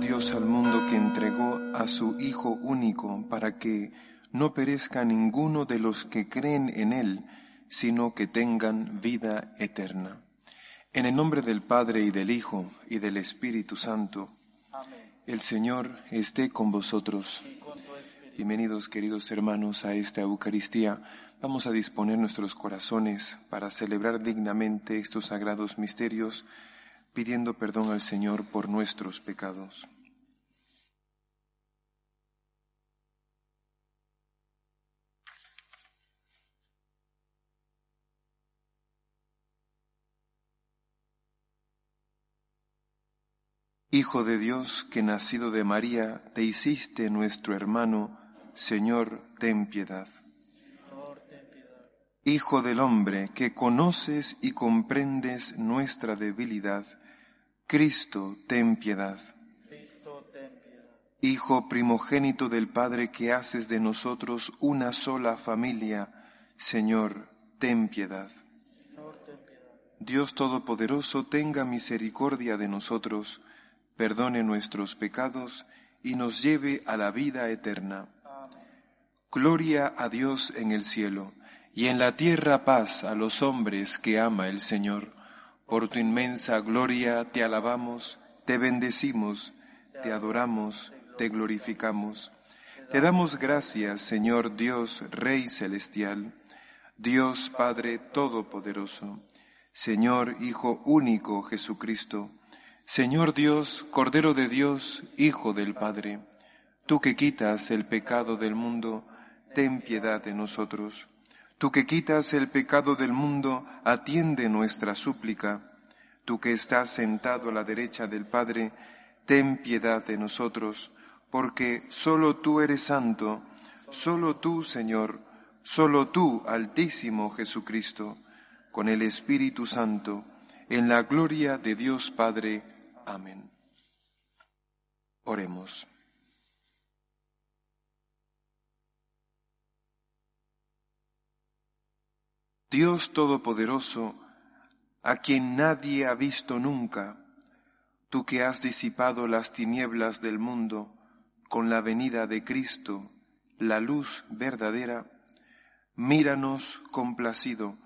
Dios al mundo que entregó a su Hijo único para que no perezca ninguno de los que creen en Él, sino que tengan vida eterna. En el nombre del Padre y del Hijo y del Espíritu Santo, el Señor esté con vosotros. Bienvenidos queridos hermanos a esta Eucaristía. Vamos a disponer nuestros corazones para celebrar dignamente estos sagrados misterios, pidiendo perdón al Señor por nuestros pecados. Hijo de Dios, que nacido de María, te hiciste nuestro hermano, Señor, ten piedad. Hijo del hombre, que conoces y comprendes nuestra debilidad, Cristo, ten piedad. Hijo primogénito del Padre, que haces de nosotros una sola familia, Señor, ten piedad. Dios Todopoderoso, tenga misericordia de nosotros, perdone nuestros pecados y nos lleve a la vida eterna. Gloria a Dios en el cielo y en la tierra paz a los hombres que ama el Señor. Por tu inmensa gloria te alabamos, te bendecimos, te adoramos, te glorificamos. Te damos gracias, Señor Dios, Rey celestial, Dios Padre Todopoderoso, Señor Hijo único Jesucristo, Señor Dios, Cordero de Dios, Hijo del Padre, tú que quitas el pecado del mundo, ten piedad de nosotros. Tú que quitas el pecado del mundo, atiende nuestra súplica. Tú que estás sentado a la derecha del Padre, ten piedad de nosotros, porque solo tú eres santo, solo tú, Señor, solo tú, Altísimo Jesucristo, con el Espíritu Santo, en la gloria de Dios Padre, Amén. Oremos. Dios Todopoderoso, a quien nadie ha visto nunca, tú que has disipado las tinieblas del mundo con la venida de Cristo, la luz verdadera, míranos complacido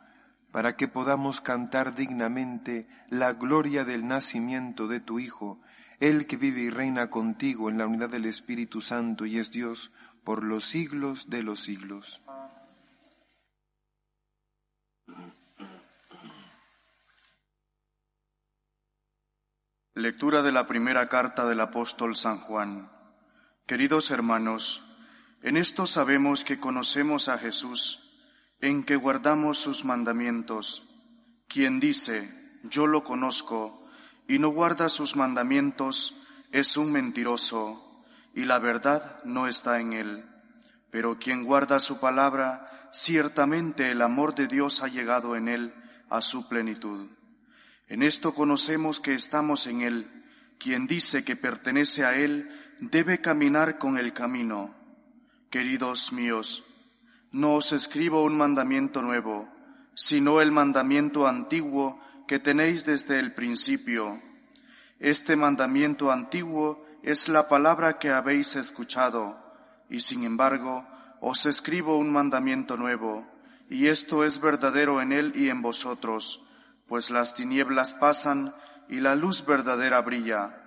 para que podamos cantar dignamente la gloria del nacimiento de tu Hijo, el que vive y reina contigo en la unidad del Espíritu Santo y es Dios por los siglos de los siglos. Lectura de la primera carta del apóstol San Juan. Queridos hermanos, en esto sabemos que conocemos a Jesús en que guardamos sus mandamientos. Quien dice, yo lo conozco, y no guarda sus mandamientos, es un mentiroso, y la verdad no está en él. Pero quien guarda su palabra, ciertamente el amor de Dios ha llegado en él a su plenitud. En esto conocemos que estamos en él. Quien dice que pertenece a él, debe caminar con el camino. Queridos míos, no os escribo un mandamiento nuevo, sino el mandamiento antiguo que tenéis desde el principio. Este mandamiento antiguo es la palabra que habéis escuchado, y sin embargo os escribo un mandamiento nuevo, y esto es verdadero en él y en vosotros, pues las tinieblas pasan y la luz verdadera brilla.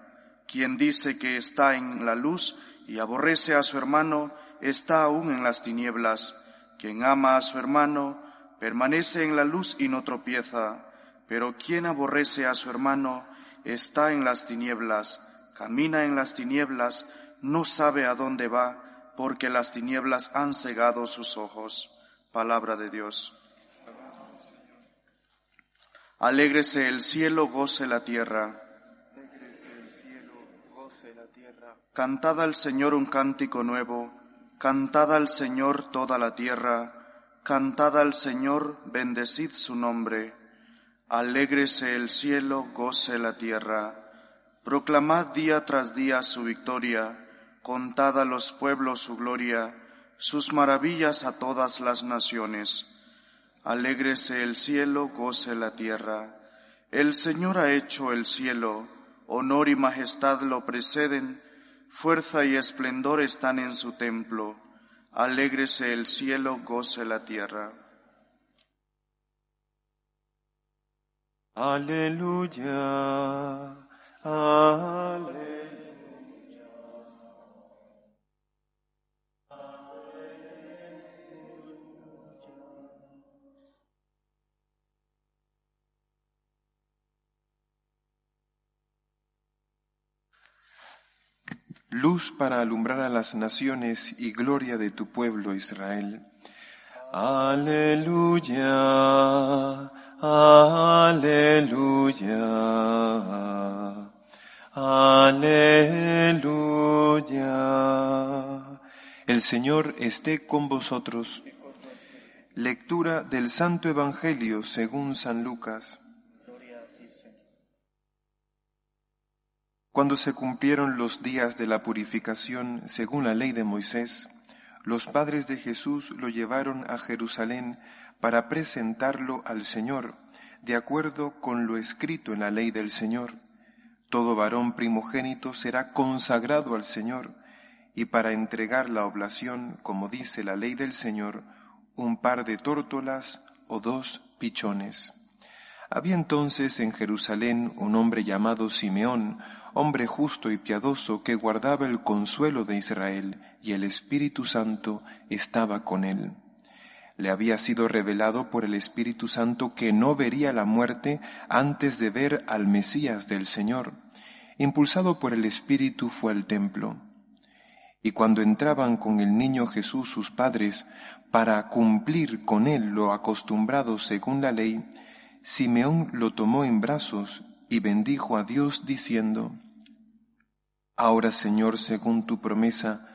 Quien dice que está en la luz y aborrece a su hermano, está aún en las tinieblas. Quien ama a su hermano permanece en la luz y no tropieza, pero quien aborrece a su hermano está en las tinieblas, camina en las tinieblas, no sabe a dónde va, porque las tinieblas han cegado sus ojos. Palabra de Dios. Alégrese el cielo, goce la tierra. Cantad al Señor un cántico nuevo Cantad al Señor toda la tierra, cantad al Señor, bendecid su nombre. Alégrese el cielo, goce la tierra. Proclamad día tras día su victoria, contad a los pueblos su gloria, sus maravillas a todas las naciones. Alégrese el cielo, goce la tierra. El Señor ha hecho el cielo, honor y majestad lo preceden, fuerza y esplendor están en su templo. Alégrese el cielo, goce la tierra. Aleluya, aleluya. Luz para alumbrar a las naciones y gloria de tu pueblo Israel. Aleluya, aleluya, aleluya. El Señor esté con vosotros. Lectura del Santo Evangelio según San Lucas. Cuando se cumplieron los días de la purificación según la ley de Moisés, los padres de Jesús lo llevaron a Jerusalén para presentarlo al Señor, de acuerdo con lo escrito en la ley del Señor. Todo varón primogénito será consagrado al Señor, y para entregar la oblación, como dice la ley del Señor, un par de tórtolas o dos pichones. Había entonces en Jerusalén un hombre llamado Simeón, hombre justo y piadoso que guardaba el consuelo de Israel, y el Espíritu Santo estaba con él. Le había sido revelado por el Espíritu Santo que no vería la muerte antes de ver al Mesías del Señor. Impulsado por el Espíritu fue al templo. Y cuando entraban con el niño Jesús sus padres para cumplir con él lo acostumbrado según la ley, Simeón lo tomó en brazos y bendijo a Dios diciendo, Ahora, Señor, según tu promesa,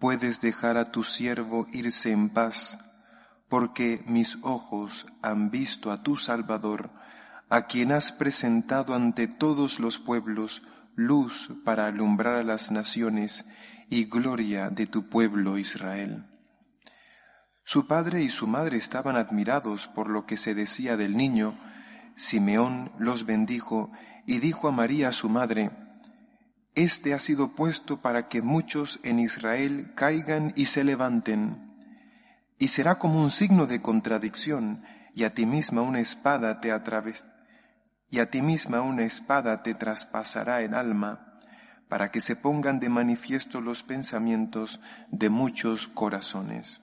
puedes dejar a tu siervo irse en paz, porque mis ojos han visto a tu Salvador, a quien has presentado ante todos los pueblos luz para alumbrar a las naciones y gloria de tu pueblo Israel. Su padre y su madre estaban admirados por lo que se decía del niño. Simeón los bendijo y dijo a María su madre, este ha sido puesto para que muchos en Israel caigan y se levanten. Y será como un signo de contradicción, y a ti misma una espada te atraves, y a ti misma una espada te traspasará el alma, para que se pongan de manifiesto los pensamientos de muchos corazones.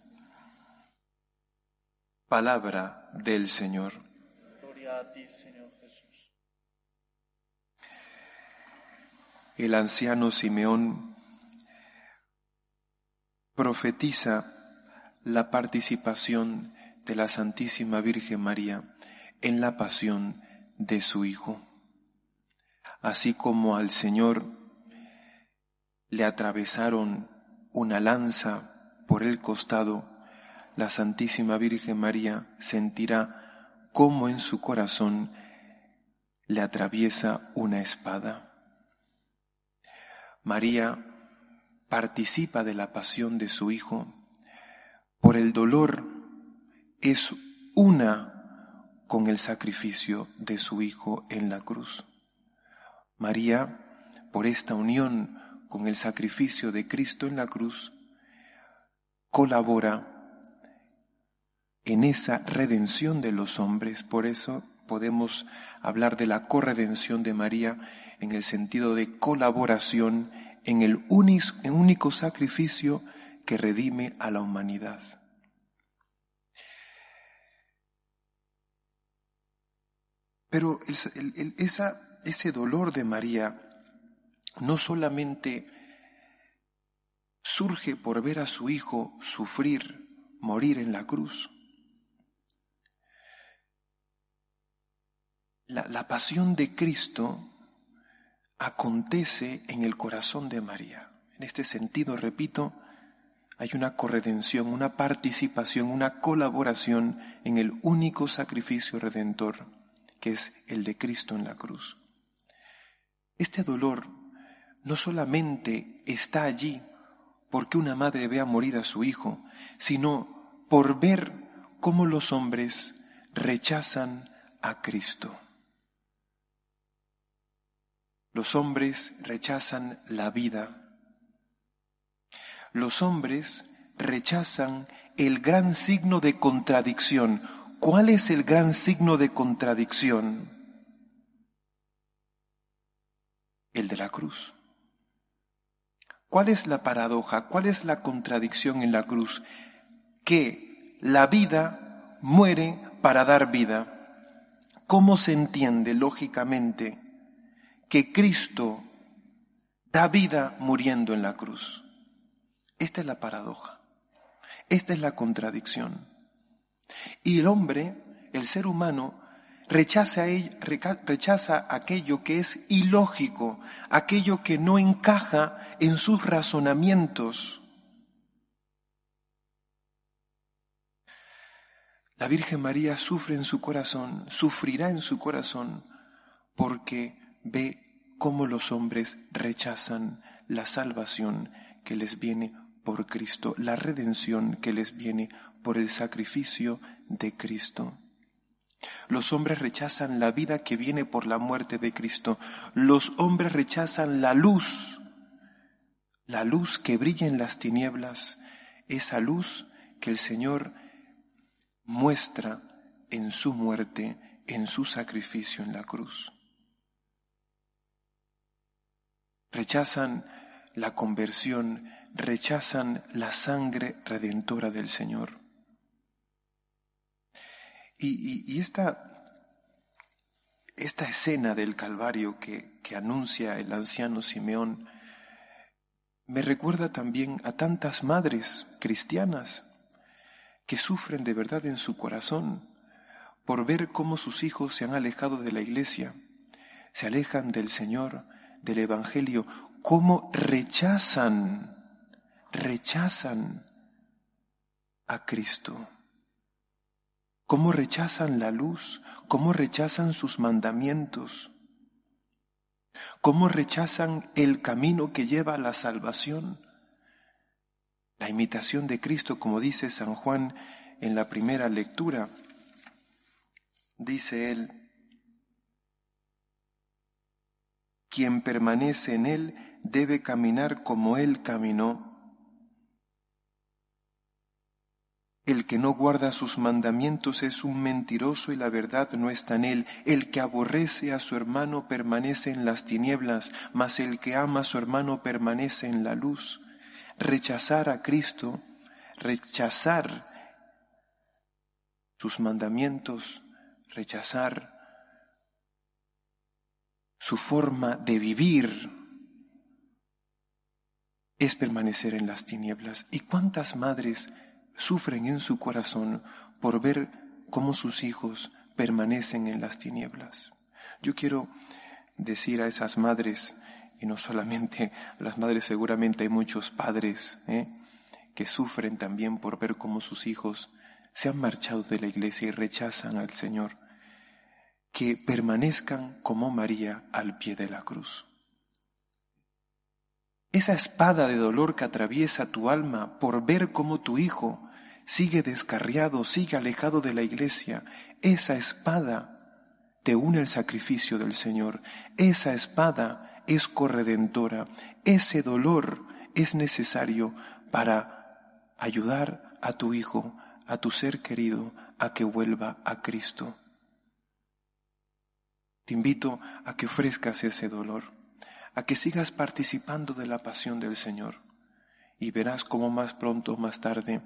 Palabra del Señor. Gloria a ti, Señor. el anciano Simeón profetiza la participación de la Santísima Virgen María en la pasión de su Hijo. Así como al Señor le atravesaron una lanza por el costado, la Santísima Virgen María sentirá cómo en su corazón le atraviesa una espada. María participa de la pasión de su Hijo. Por el dolor es una con el sacrificio de su Hijo en la cruz. María, por esta unión con el sacrificio de Cristo en la cruz, colabora en esa redención de los hombres. Por eso podemos hablar de la corredención de María en el sentido de colaboración en el único sacrificio que redime a la humanidad. Pero ese dolor de María no solamente surge por ver a su hijo sufrir, morir en la cruz. La pasión de Cristo acontece en el corazón de María. En este sentido, repito, hay una corredención, una participación, una colaboración en el único sacrificio redentor, que es el de Cristo en la cruz. Este dolor no solamente está allí porque una madre vea morir a su hijo, sino por ver cómo los hombres rechazan a Cristo. Los hombres rechazan la vida. Los hombres rechazan el gran signo de contradicción. ¿Cuál es el gran signo de contradicción? El de la cruz. ¿Cuál es la paradoja? ¿Cuál es la contradicción en la cruz? Que la vida muere para dar vida. ¿Cómo se entiende lógicamente que Cristo da vida muriendo en la cruz? Esta es la paradoja. Esta es la contradicción. Y el hombre, el ser humano, rechaza, rechaza aquello que es ilógico, aquello que no encaja en sus razonamientos. La Virgen María sufre en su corazón, sufrirá en su corazón, porque ve cómo los hombres rechazan la salvación que les viene por Cristo, la redención que les viene por el sacrificio de Cristo. Los hombres rechazan la vida que viene por la muerte de Cristo. Los hombres rechazan la luz, la luz que brilla en las tinieblas, esa luz que el Señor muestra en su muerte, en su sacrificio en la cruz. Rechazan la conversión, rechazan la sangre redentora del Señor. Y, esta, escena del Calvario que anuncia el anciano Simeón me recuerda también a tantas madres cristianas que sufren de verdad en su corazón por ver cómo sus hijos se han alejado de la iglesia, se alejan del Señor, del Evangelio, cómo rechazan, rechazan a Cristo cómo rechazan la luz, cómo rechazan sus mandamientos, cómo rechazan el camino que lleva a la salvación. La imitación de Cristo, como dice San Juan en la primera lectura, dice él, quien permanece en él debe caminar como él caminó El que no guarda sus mandamientos es un mentiroso y la verdad no está en él. El que aborrece a su hermano permanece en las tinieblas, mas el que ama a su hermano permanece en la luz. Rechazar a Cristo, rechazar sus mandamientos, rechazar su forma de vivir, es permanecer en las tinieblas. ¿Y cuántas madres sufren en su corazón por ver cómo sus hijos permanecen en las tinieblas. Yo quiero decir a esas madres, y no solamente las madres, seguramente hay muchos padres ¿eh? que sufren también por ver cómo sus hijos se han marchado de la iglesia y rechazan al Señor, que permanezcan como María al pie de la cruz. Esa espada de dolor que atraviesa tu alma por ver cómo tu hijo sigue descarriado, sigue alejado de la iglesia, esa espada te une al sacrificio del Señor. Esa espada es corredentora. Ese dolor es necesario para ayudar a tu hijo, a tu ser querido, a que vuelva a Cristo. Te invito a que ofrezcas ese dolor, a que sigas participando de la pasión del Señor y verás cómo más pronto más tarde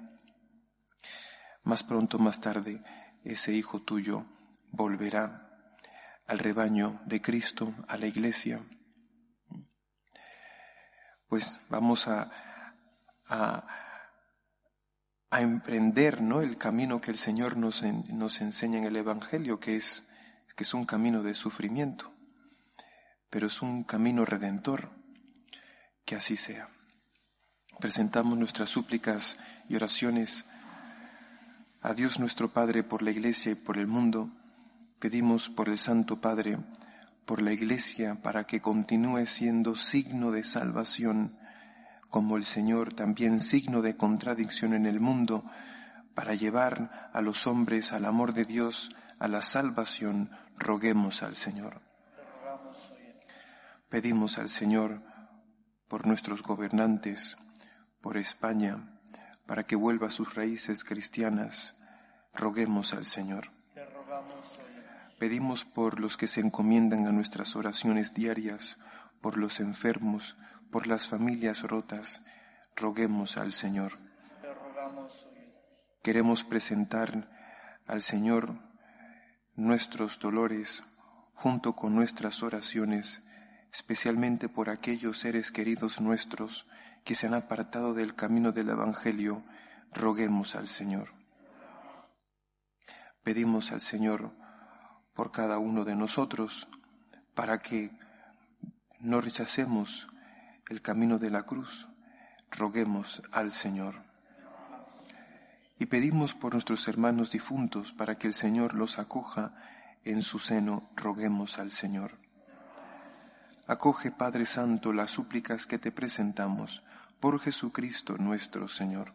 más pronto, más tarde, ese hijo tuyo volverá al rebaño de Cristo, a la iglesia. Pues vamos a, a, emprender ¿no? el camino que el Señor nos enseña en el Evangelio, que es, que es un camino de sufrimiento, pero es un camino redentor, que así sea. Presentamos nuestras súplicas y oraciones a Dios nuestro Padre por la Iglesia y por el mundo, pedimos por el Santo Padre, por la Iglesia, para que continúe siendo signo de salvación, como el Señor también signo de contradicción en el mundo, para llevar a los hombres al amor de Dios, a la salvación, roguemos al Señor. Pedimos al Señor por nuestros gobernantes, por España, para que vuelva a sus raíces cristianas. Roguemos al Señor. Pedimos por los que se encomiendan a nuestras oraciones diarias, por los enfermos, por las familias rotas. Roguemos al Señor. Queremos presentar al Señor nuestros dolores junto con nuestras oraciones, especialmente por aquellos seres queridos nuestros que se han apartado del camino del Evangelio, roguemos al Señor. Pedimos al Señor por cada uno de nosotros para que no rechacemos el camino de la cruz, roguemos al Señor. Y pedimos por nuestros hermanos difuntos para que el Señor los acoja en su seno, roguemos al Señor. Acoge, Padre Santo, las súplicas que te presentamos por Jesucristo nuestro Señor.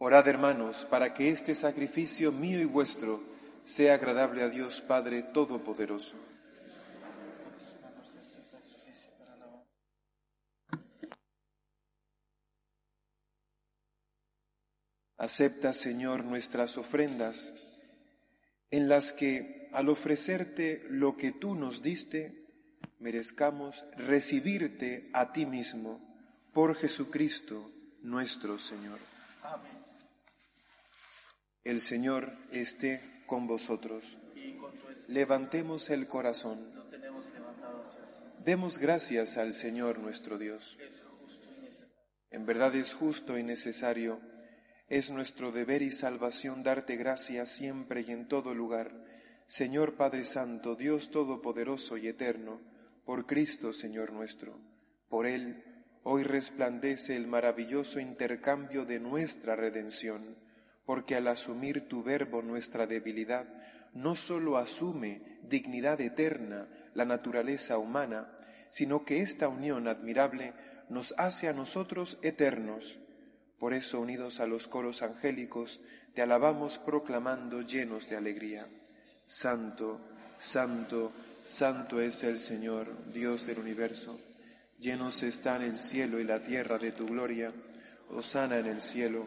Orad hermanos, para que este sacrificio mío y vuestro sea agradable a Dios Padre Todopoderoso. Acepta, Señor, nuestras ofrendas, en las que, al ofrecerte lo que tú nos diste, merezcamos recibirte a ti mismo, por Jesucristo nuestro Señor. El Señor esté con vosotros. Levantemos el corazón. Demos gracias al Señor nuestro Dios. En verdad es justo y necesario, es nuestro deber y salvación darte gracias siempre y en todo lugar, Señor Padre Santo, Dios Todopoderoso y Eterno, por Cristo Señor nuestro. Por Él hoy resplandece el maravilloso intercambio de nuestra redención porque al asumir tu verbo nuestra debilidad, no sólo asume dignidad eterna la naturaleza humana, sino que esta unión admirable nos hace a nosotros eternos. Por eso, unidos a los coros angélicos, te alabamos proclamando llenos de alegría. Santo, santo, santo es el Señor, Dios del universo. Llenos están el cielo y la tierra de tu gloria. Osana en el cielo.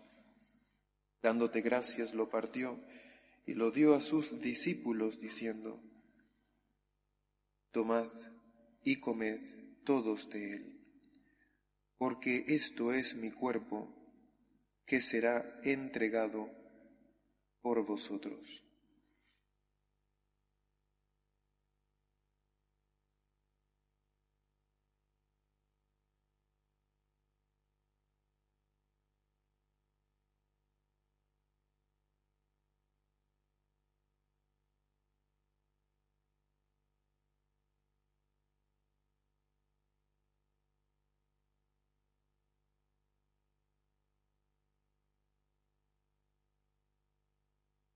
Dándote gracias lo partió y lo dio a sus discípulos diciendo, Tomad y comed todos de él, porque esto es mi cuerpo que será entregado por vosotros.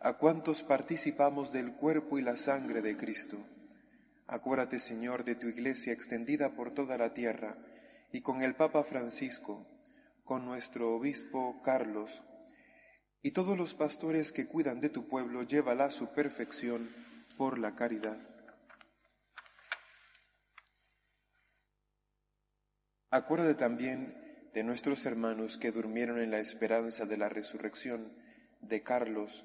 a cuantos participamos del cuerpo y la sangre de Cristo. Acuérdate, Señor, de tu iglesia extendida por toda la tierra, y con el Papa Francisco, con nuestro obispo Carlos, y todos los pastores que cuidan de tu pueblo, llévala a su perfección por la caridad. Acuérdate también de nuestros hermanos que durmieron en la esperanza de la resurrección, de Carlos,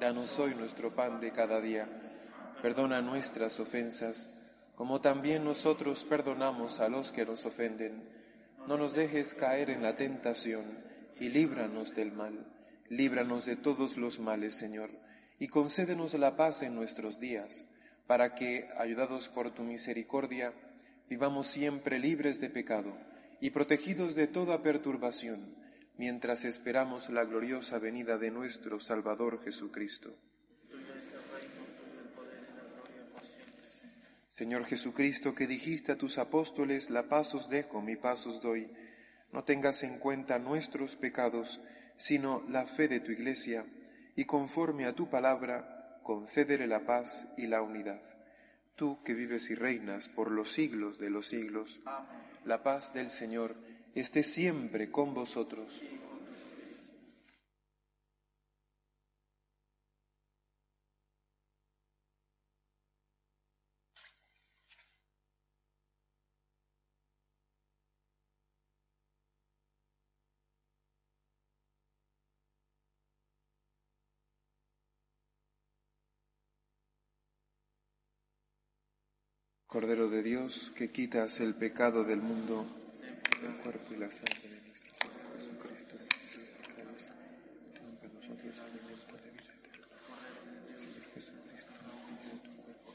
Danos hoy nuestro pan de cada día. Perdona nuestras ofensas, como también nosotros perdonamos a los que nos ofenden. No nos dejes caer en la tentación y líbranos del mal. Líbranos de todos los males, Señor, y concédenos la paz en nuestros días, para que, ayudados por tu misericordia, vivamos siempre libres de pecado y protegidos de toda perturbación mientras esperamos la gloriosa venida de nuestro Salvador Jesucristo. Señor Jesucristo, que dijiste a tus apóstoles, la paz os dejo, mi paz os doy, no tengas en cuenta nuestros pecados, sino la fe de tu Iglesia, y conforme a tu palabra, concédele la paz y la unidad. Tú que vives y reinas por los siglos de los siglos, la paz del Señor esté siempre con vosotros. Cordero de Dios, que quitas el pecado del mundo, el cuerpo y la sangre de nuestro Señor Jesucristo, para nosotros alimento de vida eterna. Señor Jesucristo, tu cuerpo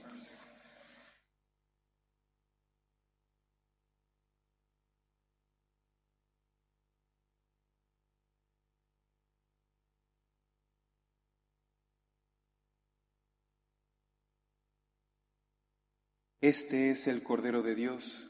Este es el Cordero de Dios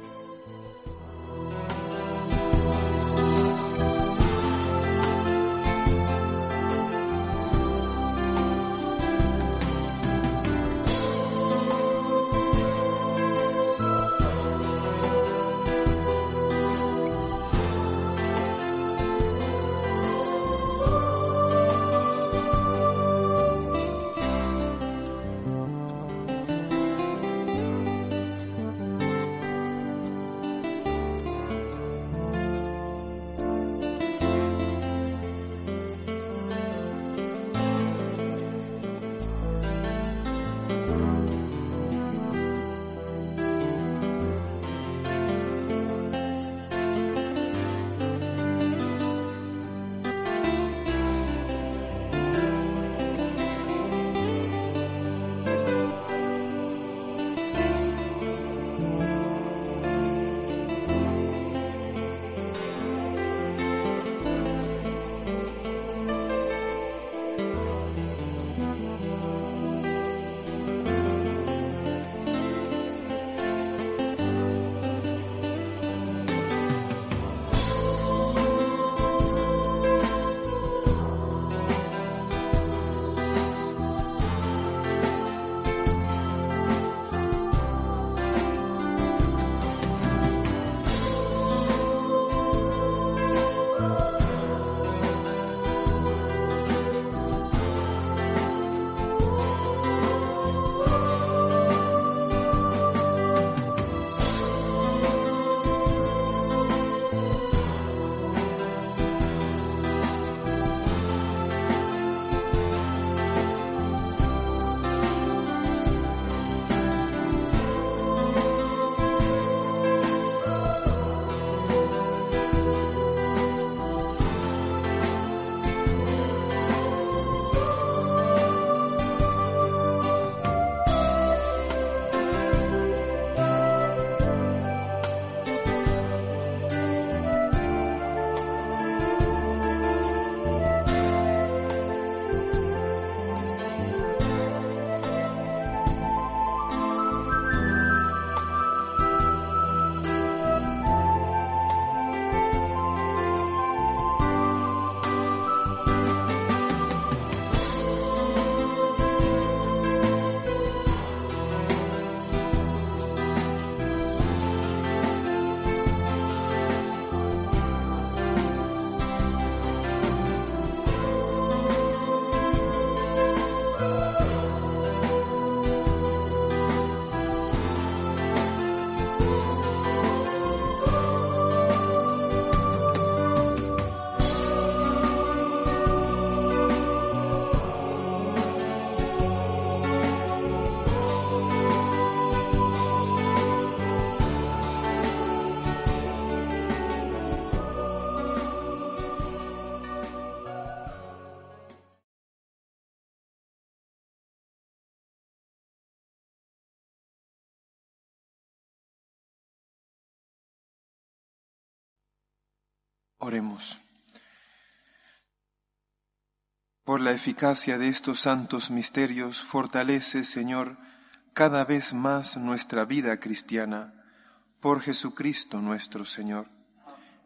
Oremos. Por la eficacia de estos santos misterios, fortalece, Señor, cada vez más nuestra vida cristiana. Por Jesucristo nuestro Señor.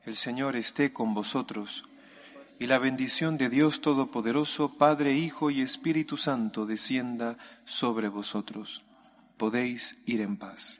El Señor esté con vosotros, y la bendición de Dios Todopoderoso, Padre, Hijo y Espíritu Santo, descienda sobre vosotros. Podéis ir en paz.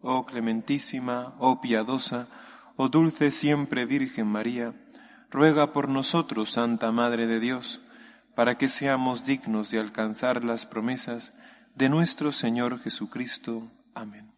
Oh clementísima, oh piadosa, oh dulce siempre Virgen María, ruega por nosotros, Santa Madre de Dios, para que seamos dignos de alcanzar las promesas de nuestro Señor Jesucristo. Amén.